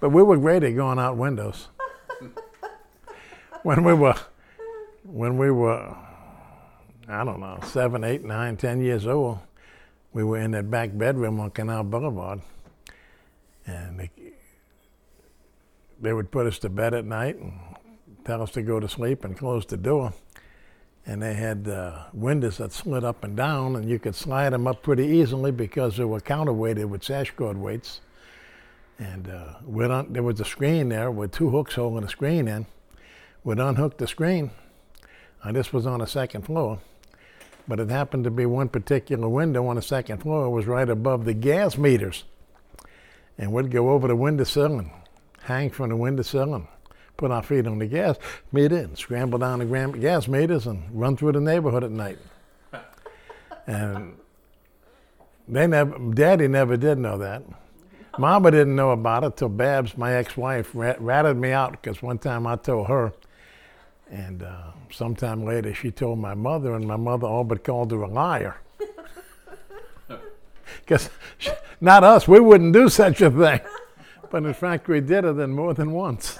But we were great at going out windows. when we were, when we were, I don't know, seven, eight, nine, ten years old, we were in that back bedroom on Canal Boulevard, and they, they would put us to bed at night and tell us to go to sleep and close the door. And they had uh, windows that slid up and down, and you could slide them up pretty easily because they were counterweighted with sash cord weights. And uh, we'd un- there was a screen there with two hooks holding the screen in. We'd unhook the screen, and this was on the second floor. But it happened to be one particular window on the second floor It was right above the gas meters. And we'd go over the windowsill and hang from the windowsill and put our feet on the gas meter and scramble down the gram- gas meters and run through the neighborhood at night. and they never, Daddy never did know that. Mama didn't know about it till Babs, my ex-wife, rat- ratted me out because one time I told her, and uh, sometime later she told my mother, and my mother all but called her a liar. Because not us, we wouldn't do such a thing. But in fact, we did it then more than once.